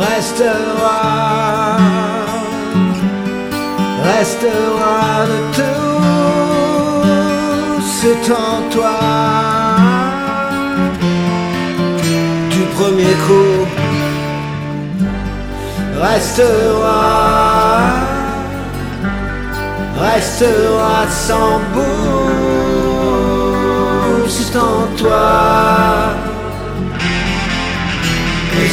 restera, restera de tout, c'est en toi. Du premier coup, restera, restera sans bout, c'est en toi.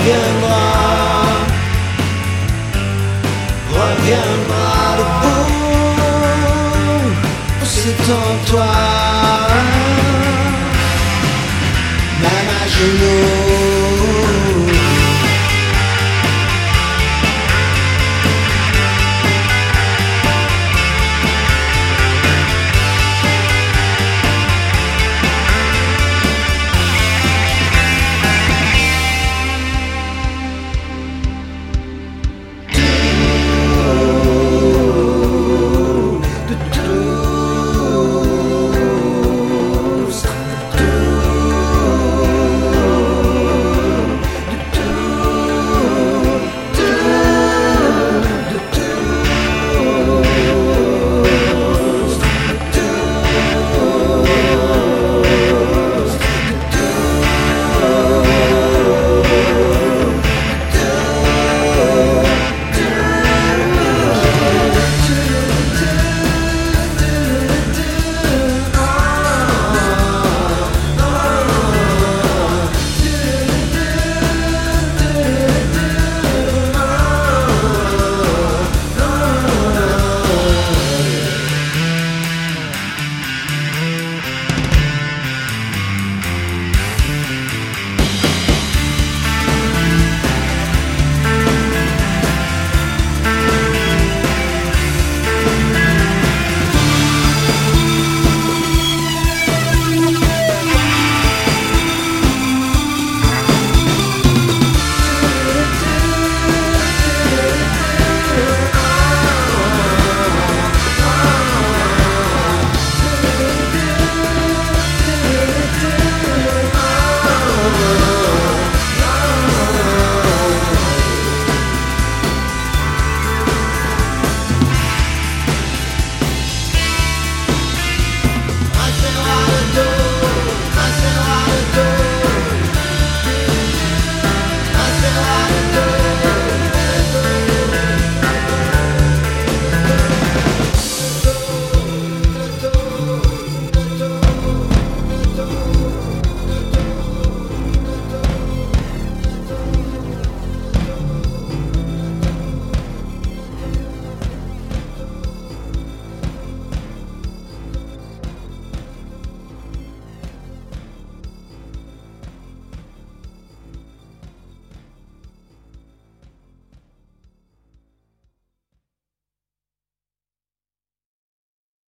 reviendra, reviendra debout, c'est en toi, même à genoux.